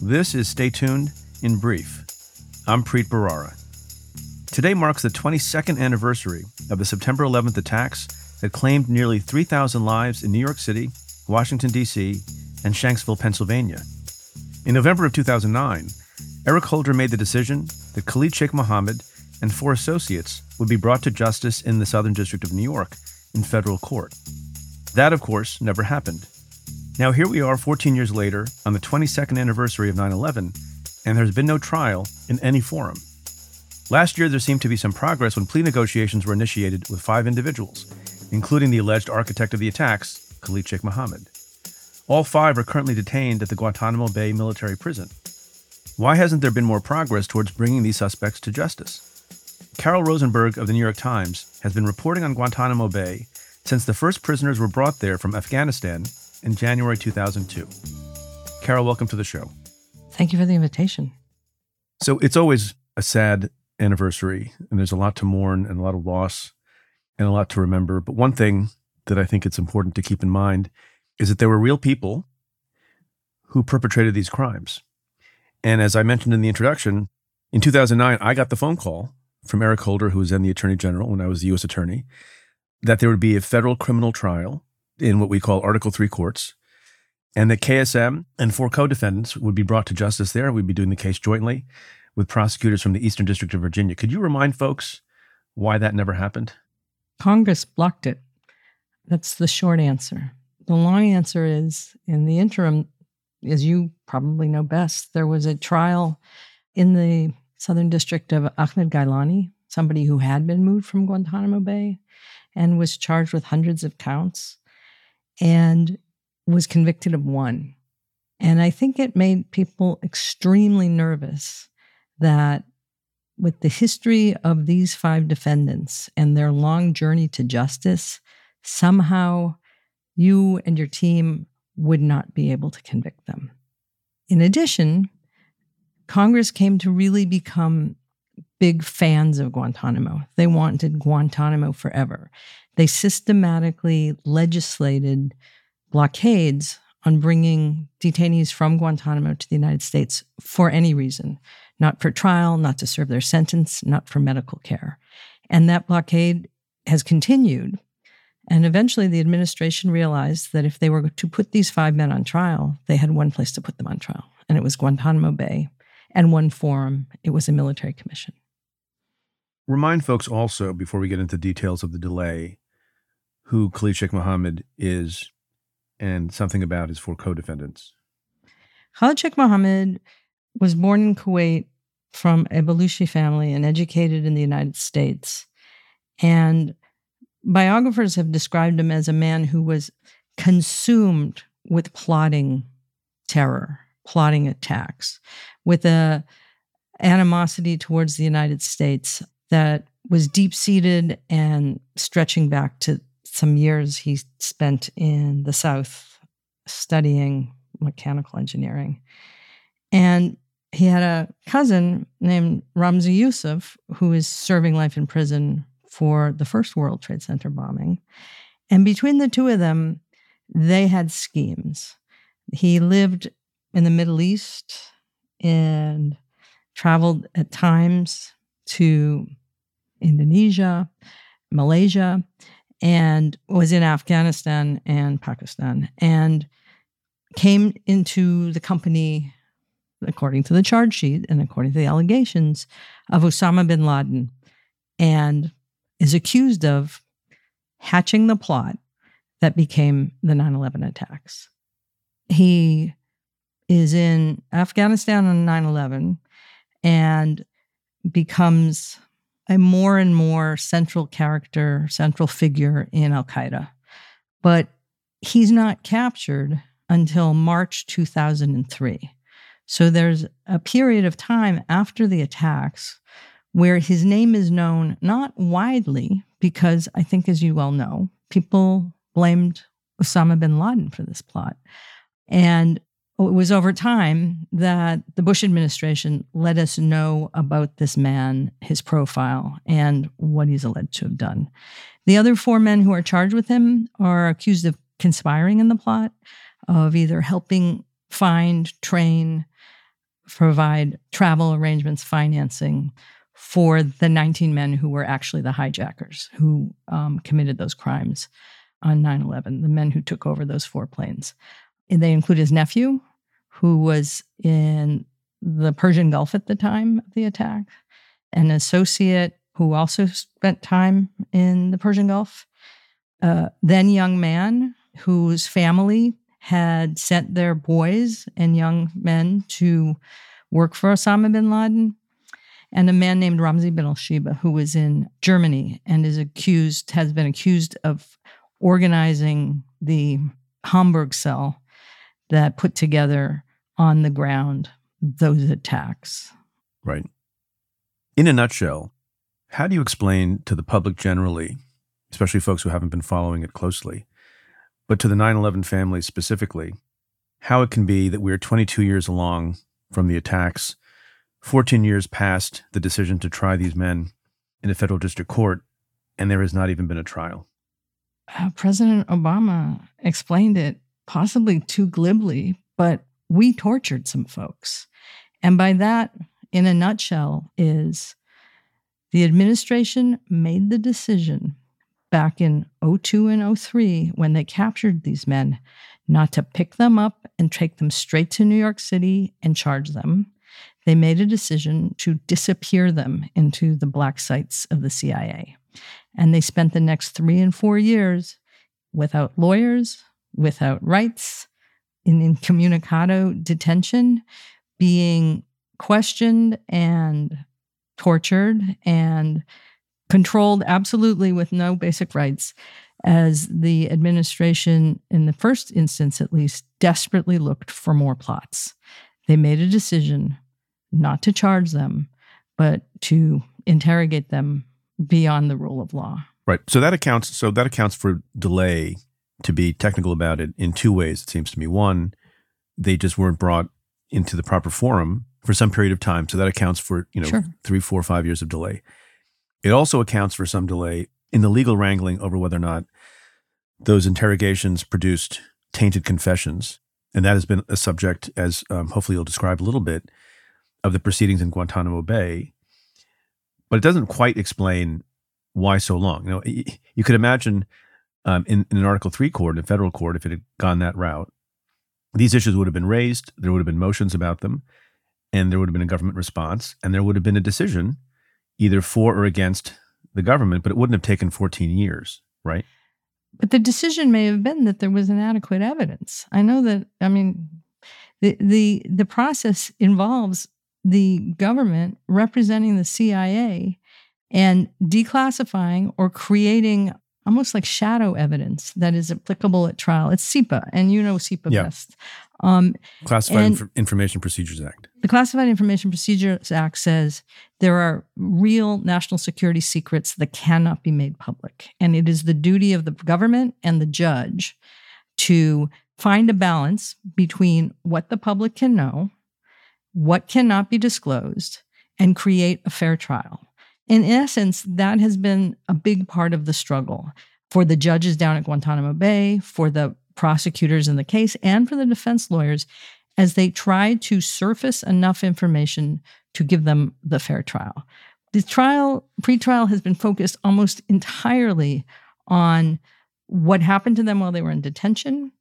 this is Stay Tuned in Brief. I'm Preet Bharara. Today marks the 22nd anniversary of the September 11th attacks that claimed nearly 3,000 lives in New York City, Washington, D.C., and Shanksville, Pennsylvania. In November of 2009, Eric Holder made the decision that Khalid Sheikh Mohammed and four associates would be brought to justice in the Southern District of New York in federal court. That, of course, never happened. Now, here we are 14 years later on the 22nd anniversary of 9 11, and there's been no trial in any forum. Last year, there seemed to be some progress when plea negotiations were initiated with five individuals, including the alleged architect of the attacks, Khalid Sheikh Mohammed. All five are currently detained at the Guantanamo Bay military prison. Why hasn't there been more progress towards bringing these suspects to justice? Carol Rosenberg of the New York Times has been reporting on Guantanamo Bay since the first prisoners were brought there from Afghanistan in January 2002. Carol, welcome to the show. Thank you for the invitation. So it's always a sad anniversary, and there's a lot to mourn and a lot of loss and a lot to remember. But one thing that I think it's important to keep in mind is that there were real people who perpetrated these crimes. And as I mentioned in the introduction, in 2009, I got the phone call from Eric Holder, who was then the Attorney General when I was the U.S. Attorney, that there would be a federal criminal trial in what we call Article 3 courts, and the KSM and four co defendants would be brought to justice there. We'd be doing the case jointly with prosecutors from the Eastern District of Virginia. Could you remind folks why that never happened? Congress blocked it. That's the short answer. The long answer is in the interim, as you probably know best, there was a trial in the Southern District of Ahmed Ghailani, somebody who had been moved from Guantanamo Bay and was charged with hundreds of counts and was convicted of one. And I think it made people extremely nervous that with the history of these five defendants and their long journey to justice, somehow you and your team would not be able to convict them. In addition, Congress came to really become big fans of Guantanamo. They wanted Guantanamo forever. They systematically legislated blockades on bringing detainees from Guantanamo to the United States for any reason, not for trial, not to serve their sentence, not for medical care. And that blockade has continued. And eventually the administration realized that if they were to put these five men on trial, they had one place to put them on trial, and it was Guantanamo Bay, and one forum, it was a military commission. Remind folks also, before we get into details of the delay, who Khalid Sheikh Mohammed is and something about his four co defendants. Khalid Sheikh Mohammed was born in Kuwait from a Baluchi family and educated in the United States. And biographers have described him as a man who was consumed with plotting terror, plotting attacks, with a animosity towards the United States that was deep seated and stretching back to some years he spent in the South studying mechanical engineering. And he had a cousin named Ramzi Yousef who is serving life in prison for the first World Trade Center bombing. And between the two of them, they had schemes. He lived in the Middle East and traveled at times to Indonesia, Malaysia, and was in Afghanistan and Pakistan and came into the company, according to the charge sheet and according to the allegations, of Osama bin Laden and is accused of hatching the plot that became the 9 11 attacks. He is in Afghanistan on 9 11 and becomes a more and more central character, central figure in Al Qaeda. But he's not captured until March 2003. So there's a period of time after the attacks where his name is known not widely, because I think, as you well know, people blamed Osama bin Laden for this plot. And it was over time that the Bush administration let us know about this man, his profile, and what he's alleged to have done. The other four men who are charged with him are accused of conspiring in the plot, of either helping find, train, provide travel arrangements, financing for the 19 men who were actually the hijackers who um, committed those crimes on 9 11, the men who took over those four planes. And they include his nephew, who was in the Persian Gulf at the time of the attack, an associate who also spent time in the Persian Gulf, a then young man whose family had sent their boys and young men to work for Osama bin Laden, and a man named Ramzi bin al Shibh, who was in Germany and is accused, has been accused of organizing the Hamburg cell that put together on the ground those attacks. Right. In a nutshell, how do you explain to the public generally, especially folks who haven't been following it closely, but to the 9 11 family specifically, how it can be that we're 22 years along from the attacks, 14 years past the decision to try these men in a federal district court, and there has not even been a trial? Uh, President Obama explained it possibly too glibly, but we tortured some folks. And by that, in a nutshell, is the administration made the decision back in 02 and 03 when they captured these men not to pick them up and take them straight to New York City and charge them. They made a decision to disappear them into the black sites of the CIA. And they spent the next three and four years without lawyers, without rights, in incommunicado detention, being questioned and tortured and controlled absolutely with no basic rights as the administration, in the first instance at least, desperately looked for more plots. They made a decision not to charge them, but to interrogate them beyond the rule of law. Right. So that accounts so that accounts for delay to be technical about it in two ways, it seems to me. One, they just weren't brought into the proper forum for some period of time. So that accounts for, you know, Sure. three, four, five years of delay. It also accounts for some delay in the legal wrangling over whether or not those interrogations produced tainted confessions. And that has been a subject, as um, hopefully you'll describe a little bit, of the proceedings in Guantanamo Bay. But it doesn't quite explain why so long. You know, you could imagine um, in, in an Article 3 court, in federal court, if it had gone that route, these issues would have been raised, there would have been motions about them, and there would have been a government response, and there would have been a decision either for or against the government, but it wouldn't have taken 14 years, right? But the decision may have been that there was inadequate evidence. I know that, I mean, the, the, the process involves the government representing the CIA and declassifying or creating almost like shadow evidence that is applicable at trial. It's CIPA, and you know CIPA Yeah. best. Um, Classified Inf- Information Procedures Act. the Classified Information Procedures Act says there are real national security secrets that cannot be made public. And it is the duty of the government and the judge to find a balance between what the public can know, what cannot be disclosed, and create a fair trial. In essence, that has been a big part of the struggle for the judges down at Guantanamo Bay, for the prosecutors in the case, and for the defense lawyers as they try to surface enough information to give them the fair trial. The trial, pretrial, has been focused almost entirely on what happened to them while they were in detention,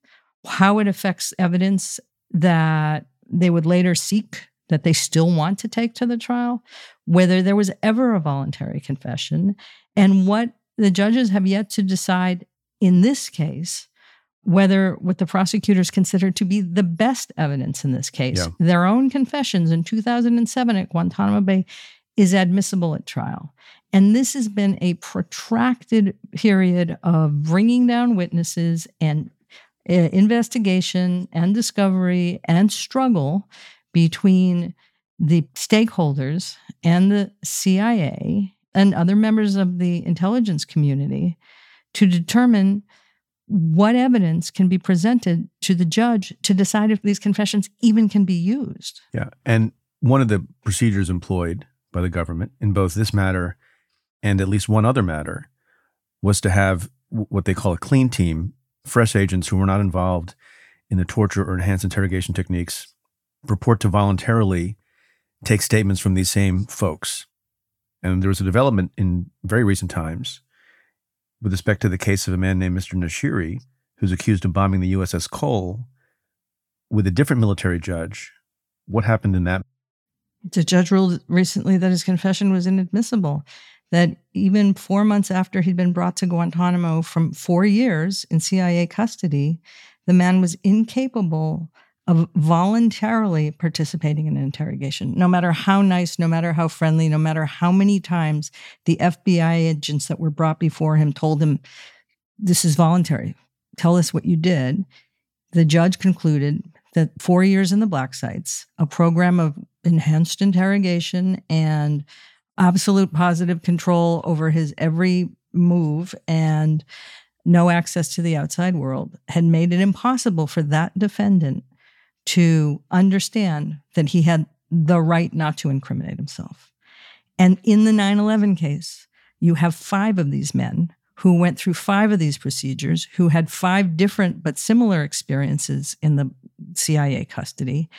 how it affects evidence that they would later seek that they still want to take to the trial, whether there was ever a voluntary confession, and what the judges have yet to decide in this case whether what the prosecutors consider to be the best evidence in this case, yeah. their own confessions in 2007 at Guantanamo Bay, is admissible at trial. And this has been a protracted period of bringing down witnesses and uh, investigation and discovery and struggle between the stakeholders and the CIA and other members of the intelligence community to determine what evidence can be presented to the judge to decide if these confessions even can be used. Yeah. And one of the procedures employed by the government in both this matter and at least one other matter was to have what they call a clean team, fresh agents who were not involved in the torture or enhanced interrogation techniques report to voluntarily take statements from these same folks. And there was a development in very recent times with respect to the case of a man named Mr. Nashiri, who's accused of bombing the USS Cole with a different military judge. What happened in that? The judge ruled recently that his confession was inadmissible. That even four months after he'd been brought to Guantanamo from four years in CIA custody, the man was incapable of voluntarily participating in an interrogation, no matter how nice, no matter how friendly, no matter how many times the FBI agents that were brought before him told him, This is voluntary. Tell us what you did. The judge concluded that four years in the black sites, a program of enhanced interrogation and absolute positive control over his every move and no access to the outside world had made it impossible for that defendant to understand that he had the right not to incriminate himself. And in the 9 11 case, you have five of these men who went through five of these procedures, who had five different but similar experiences in the CIA custody.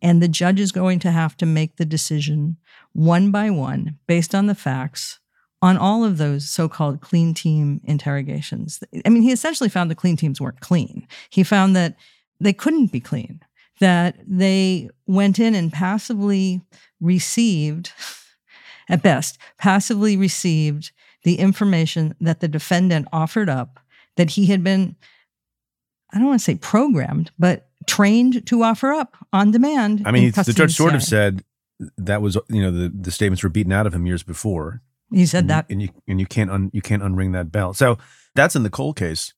And the judge is going to have to make the decision one by one based on the facts on all of those so called clean team interrogations. I mean, he essentially found the clean teams weren't clean. He found that they couldn't be clean that they went in and passively received, at best, passively received the information that the defendant offered up that he had been, I don't want to say programmed, but trained to offer up on demand. I mean, the judge sort of said that was, you know, the, the statements were beaten out of him years before. He said and that, and you and you can't un, you can't unring that bell. So that's in the Cole case.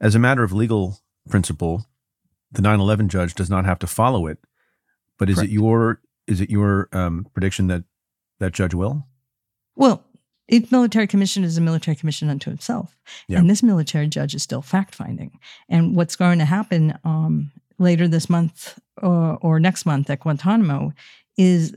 As a matter of legal principle, the 9/11 judge does not have to follow it. But is Correct. it your is it your um, prediction that that judge will? Well, each military commission is a military commission unto itself, yeah. and this military judge is still fact finding. And what's going to happen um, later this month or, or next month at Guantanamo is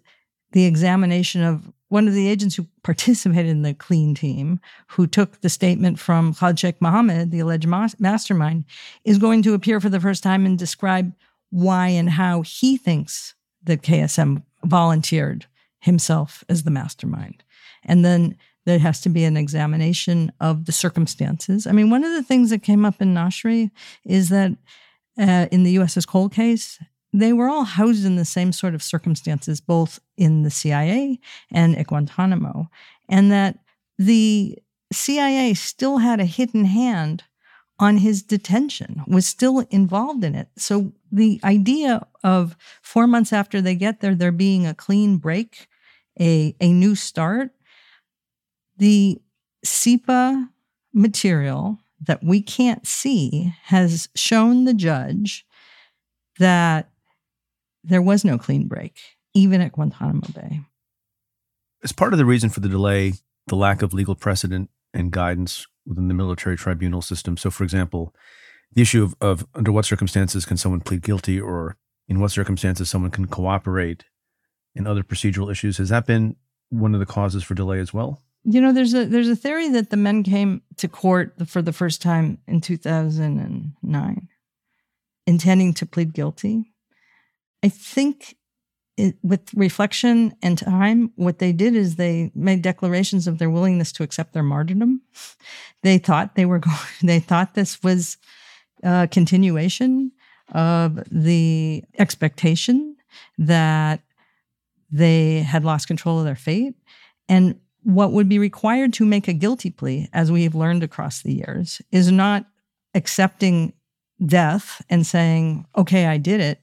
the examination of one of the agents who participated in the clean team, who took the statement from Khalid Sheikh Mohammed, the alleged mastermind, is going to appear for the first time and describe why and how he thinks that KSM volunteered himself as the mastermind. And then there has to be an examination of the circumstances. I mean, one of the things that came up in Nashiri is that uh, in the USS Cole case, they were all housed in the same sort of circumstances, both in the CIA and at Guantanamo, and that the CIA still had a hidden hand on his detention, was still involved in it. So the idea of four months after they get there, there being a clean break, a, a new start, the CIPA material that we can't see has shown the judge that there was no clean break, even at Guantanamo Bay. As part of the reason for the delay, the lack of legal precedent and guidance within the military tribunal system. So, for example, the issue of, of under what circumstances can someone plead guilty or in what circumstances someone can cooperate and other procedural issues, has that been one of the causes for delay as well? You know, there's a there's a theory that the men came to court for the first time in 2009 intending to plead guilty. I think it, with reflection and time, what they did is they made declarations of their willingness to accept their martyrdom. They thought they were going, they thought this was a continuation of the expectation that they had lost control of their fate. And what would be required to make a guilty plea, as we have learned across the years, is not accepting death and saying, okay, I did it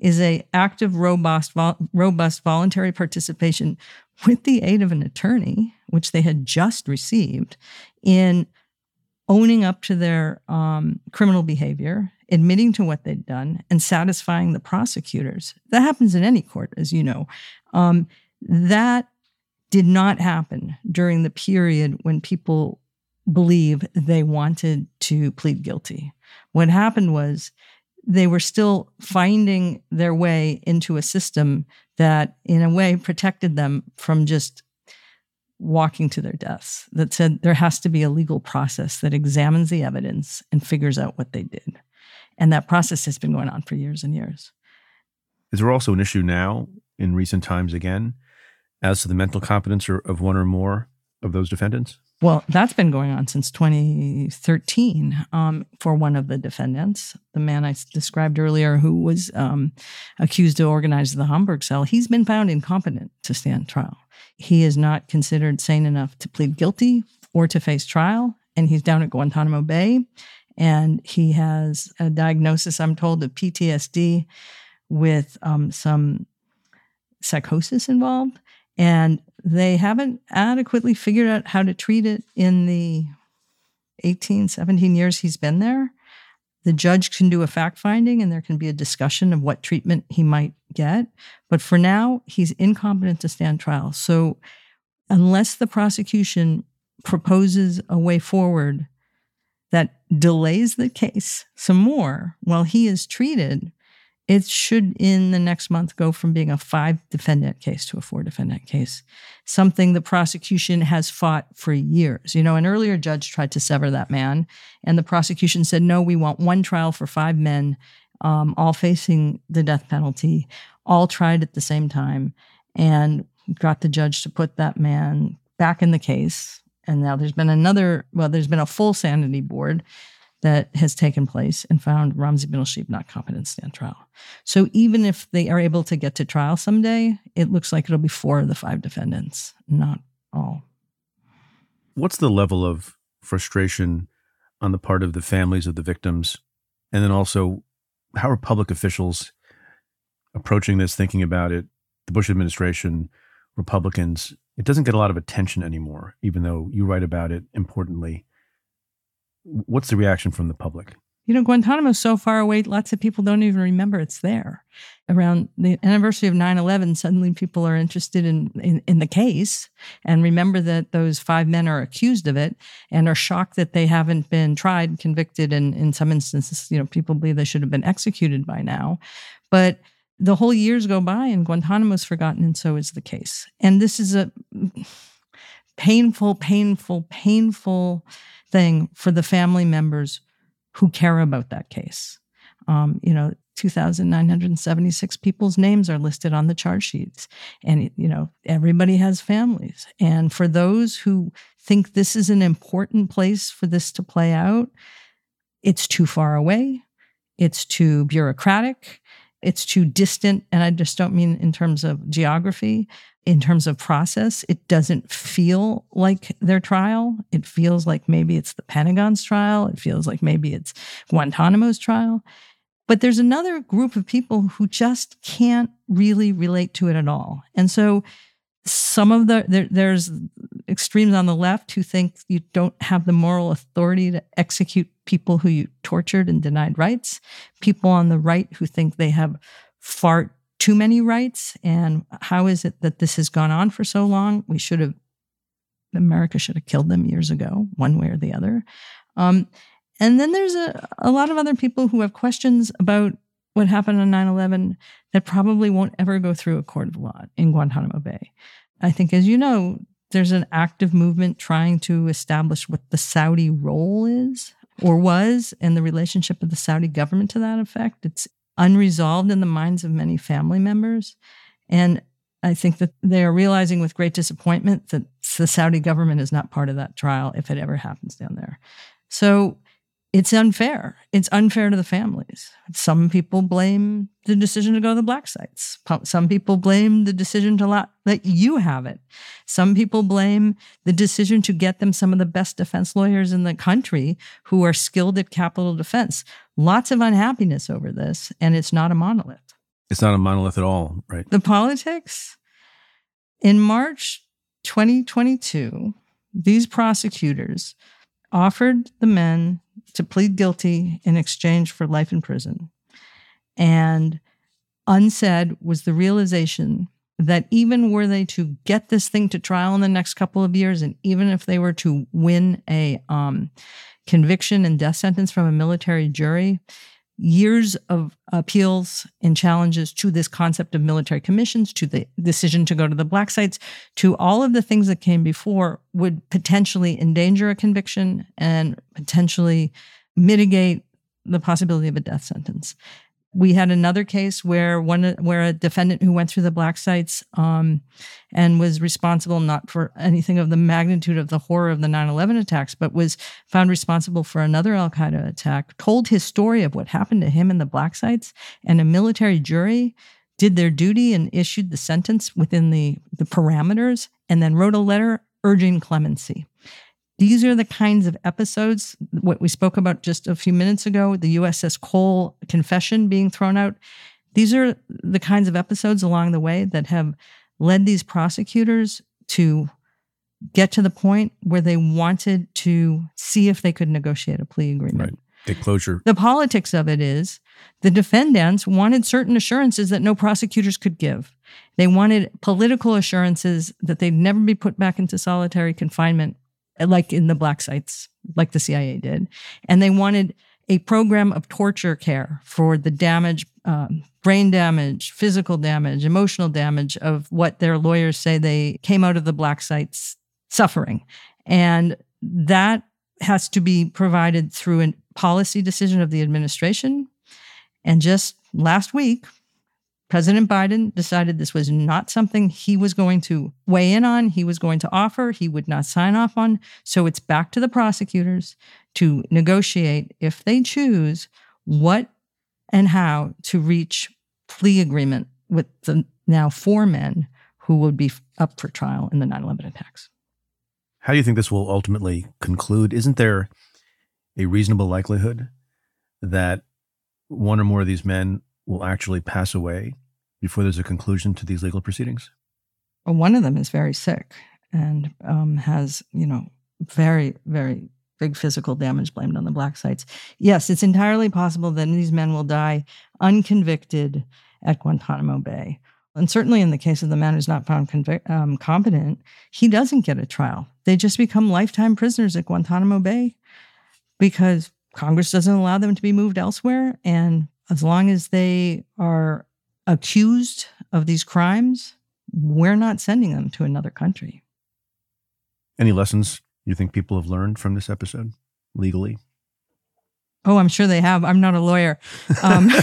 is a active, robust, robust voluntary participation with the aid of an attorney, which they had just received, in owning up to their um, criminal behavior, admitting to what they'd done, and satisfying the prosecutors. That happens in any court, as you know. Um, that did not happen during the period when people believe they wanted to plead guilty. What happened was they were still finding their way into a system that, in a way, protected them from just walking to their deaths, that said there has to be a legal process that examines the evidence and figures out what they did. And that process has been going on for years and years. Is there also an issue now in recent times again as to the mental competence of one or more of those defendants? Well, that's been going on since 2013 um, for one of the defendants, the man I described earlier, who was um, accused of organizing the Hamburg cell. He's been found incompetent to stand trial. He is not considered sane enough to plead guilty or to face trial, and he's down at Guantanamo Bay. And he has a diagnosis, I'm told, of PTSD with um, some psychosis involved. And they haven't adequately figured out how to treat it in the 18, 17 years he's been there. The judge can do a fact finding and there can be a discussion of what treatment he might get. But for now, he's incompetent to stand trial. So, unless the prosecution proposes a way forward that delays the case some more while he is treated, it should, in the next month, go from being a five defendant case to a four defendant case, something the prosecution has fought for years. You know, an earlier judge tried to sever that man, and the prosecution said, no, we want one trial for five men, um, all facing the death penalty, all tried at the same time, and got the judge to put that man back in the case. And now there's been another, well, there's been a full sanity board that has taken place and found Ramzi bin not competent to stand trial. So even if they are able to get to trial someday, it looks like it'll be four of the five defendants, not all. What's the level of frustration on the part of the families of the victims? And then also, how are public officials approaching this, thinking about it? The Bush administration, Republicans, it doesn't get a lot of attention anymore, even though you write about it importantly what's the reaction from the public? You know, Guantanamo's so far away, lots of people don't even remember it's there. Around the anniversary of 9 11, suddenly people are interested in, in, in, the case and remember that those five men are accused of it and are shocked that they haven't been tried, convicted, and in some instances, you know, people believe they should have been executed by now. But the whole years go by and Guantanamo's forgotten, and so is the case. And this is a painful, painful, painful thing for the family members who care about that case. Um, you know, 2,976 people's names are listed on the charge sheets. And, you know, everybody has families. And for those who think this is an important place for this to play out, it's too far away, it's too bureaucratic, it's too distant. And I just don't mean in terms of geography, in terms of process, it doesn't feel like their trial. It feels like maybe it's the Pentagon's trial. It feels like maybe it's Guantanamo's trial. But there's another group of people who just can't really relate to it at all. And so some of the there, there's extremes on the left who think you don't have the moral authority to execute people who you tortured and denied rights. People on the right who think they have far too many rights. And how is it that this has gone on for so long? We should have america should have killed them years ago one way or the other. Um, and then there's a, a lot of other people who have questions about what happened on 9-11 that probably won't ever go through a court of law in guantanamo bay. I think, as you know, there's an active movement trying to establish what the Saudi role is or was and the relationship of the Saudi government to that effect. It's unresolved in the minds of many family members. And I think that they are realizing with great disappointment that the Saudi government is not part of that trial if it ever happens down there. So it's unfair. It's unfair to the families. Some people blame the decision to go to the black sites. Some people blame the decision to let, let you have it. Some people blame the decision to get them some of the best defense lawyers in the country who are skilled at capital defense. Lots of unhappiness over this, and it's not a monolith. It's not a monolith at all, right? The politics in March 2022, these prosecutors offered the men to plead guilty in exchange for life in prison. And unsaid was the realization that even were they to get this thing to trial in the next couple of years, and even if they were to win a um, conviction and death sentence from a military jury, years of appeals and challenges to this concept of military commissions, to the decision to go to the black sites, to all of the things that came before would potentially endanger a conviction and potentially mitigate the possibility of a death sentence. We had another case where one where a defendant who went through the black sites um, and was responsible not for anything of the magnitude of the horror of the 9/11 attacks, but was found responsible for another Al Qaeda attack. Told his story of what happened to him in the black sites, and a military jury did their duty and issued the sentence within the the parameters, and then wrote a letter urging clemency. These are the kinds of episodes, what we spoke about just a few minutes ago, the USS Cole confession being thrown out. These are the kinds of episodes along the way that have led these prosecutors to get to the point where they wanted to see if they could negotiate a plea agreement. Right. The closure. The politics of it is the defendants wanted certain assurances that no prosecutors could give. They wanted political assurances that they'd never be put back into solitary confinement like in the black sites, like the CIA did. And they wanted a program of torture care for the damage, um, brain damage, physical damage, emotional damage of what their lawyers say they came out of the black sites suffering. And that has to be provided through a policy decision of the administration. And just last week, President Biden decided this was not something he was going to weigh in on, he was going to offer, he would not sign off on. So it's back to the prosecutors to negotiate, if they choose, what and how to reach plea agreement with the now four men who would be up for trial in the 9 11 attacks. How do you think this will ultimately conclude? Isn't there a reasonable likelihood that one or more of these men will actually pass away before there's a conclusion to these legal proceedings? Well, one of them is very sick and um, has, you know, very, very big physical damage blamed on the black sites. Yes, it's entirely possible that these men will die unconvicted at Guantanamo Bay. And certainly in the case of the man who's not found convic- um, competent, he doesn't get a trial. They just become lifetime prisoners at Guantanamo Bay because Congress doesn't allow them to be moved elsewhere. And as long as they are accused of these crimes, we're not sending them to another country. Any lessons you think people have learned from this episode legally? Oh, I'm sure they have. I'm not a lawyer. Um,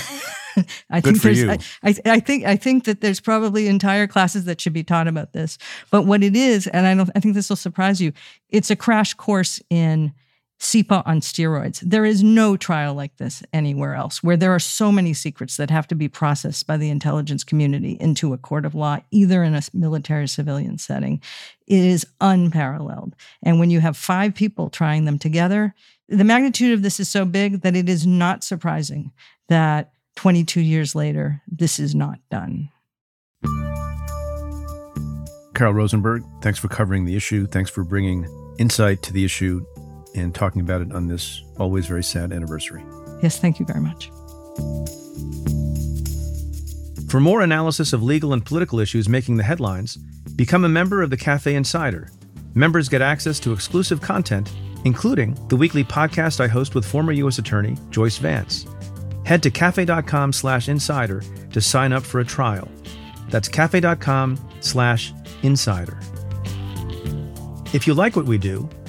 I Good think for you. I, I, I think I think that there's probably entire classes that should be taught about this. But what it is, and I don't, I think this will surprise you. It's a crash course in CIPA on steroids. There is no trial like this anywhere else where there are so many secrets that have to be processed by the intelligence community into a court of law, either in a military civilian setting. It is unparalleled. And when you have five people trying them together, the magnitude of this is so big that it is not surprising that 22 years later, this is not done. Carol Rosenberg, thanks for covering the issue. Thanks for bringing insight to the issue and talking about it on this always very sad anniversary. Yes, thank you very much. For more analysis of legal and political issues making the headlines, become a member of the Cafe Insider. Members get access to exclusive content, including the weekly podcast I host with former U.S. Attorney Joyce Vance. Head to cafe.com slash insider to sign up for a trial. That's cafe.com slash Insider. If you like what we do,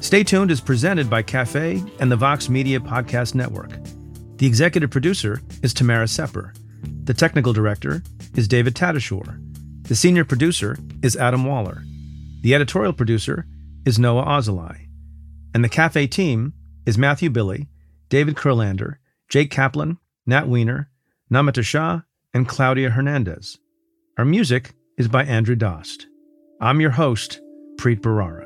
Stay Tuned is presented by Cafe and the Vox Media Podcast Network. The executive producer is Tamara Sepper. The technical director is David Tatasciore. The senior producer is Adam Waller. The editorial producer is Noa Azulai. And the Cafe team is Matthew Billy, David Kurlander, Jake Kaplan, Nat Weiner, Namita Shah, and Claudia Hernandez. Our music is by Andrew Dost. I'm your host, Preet Bharara.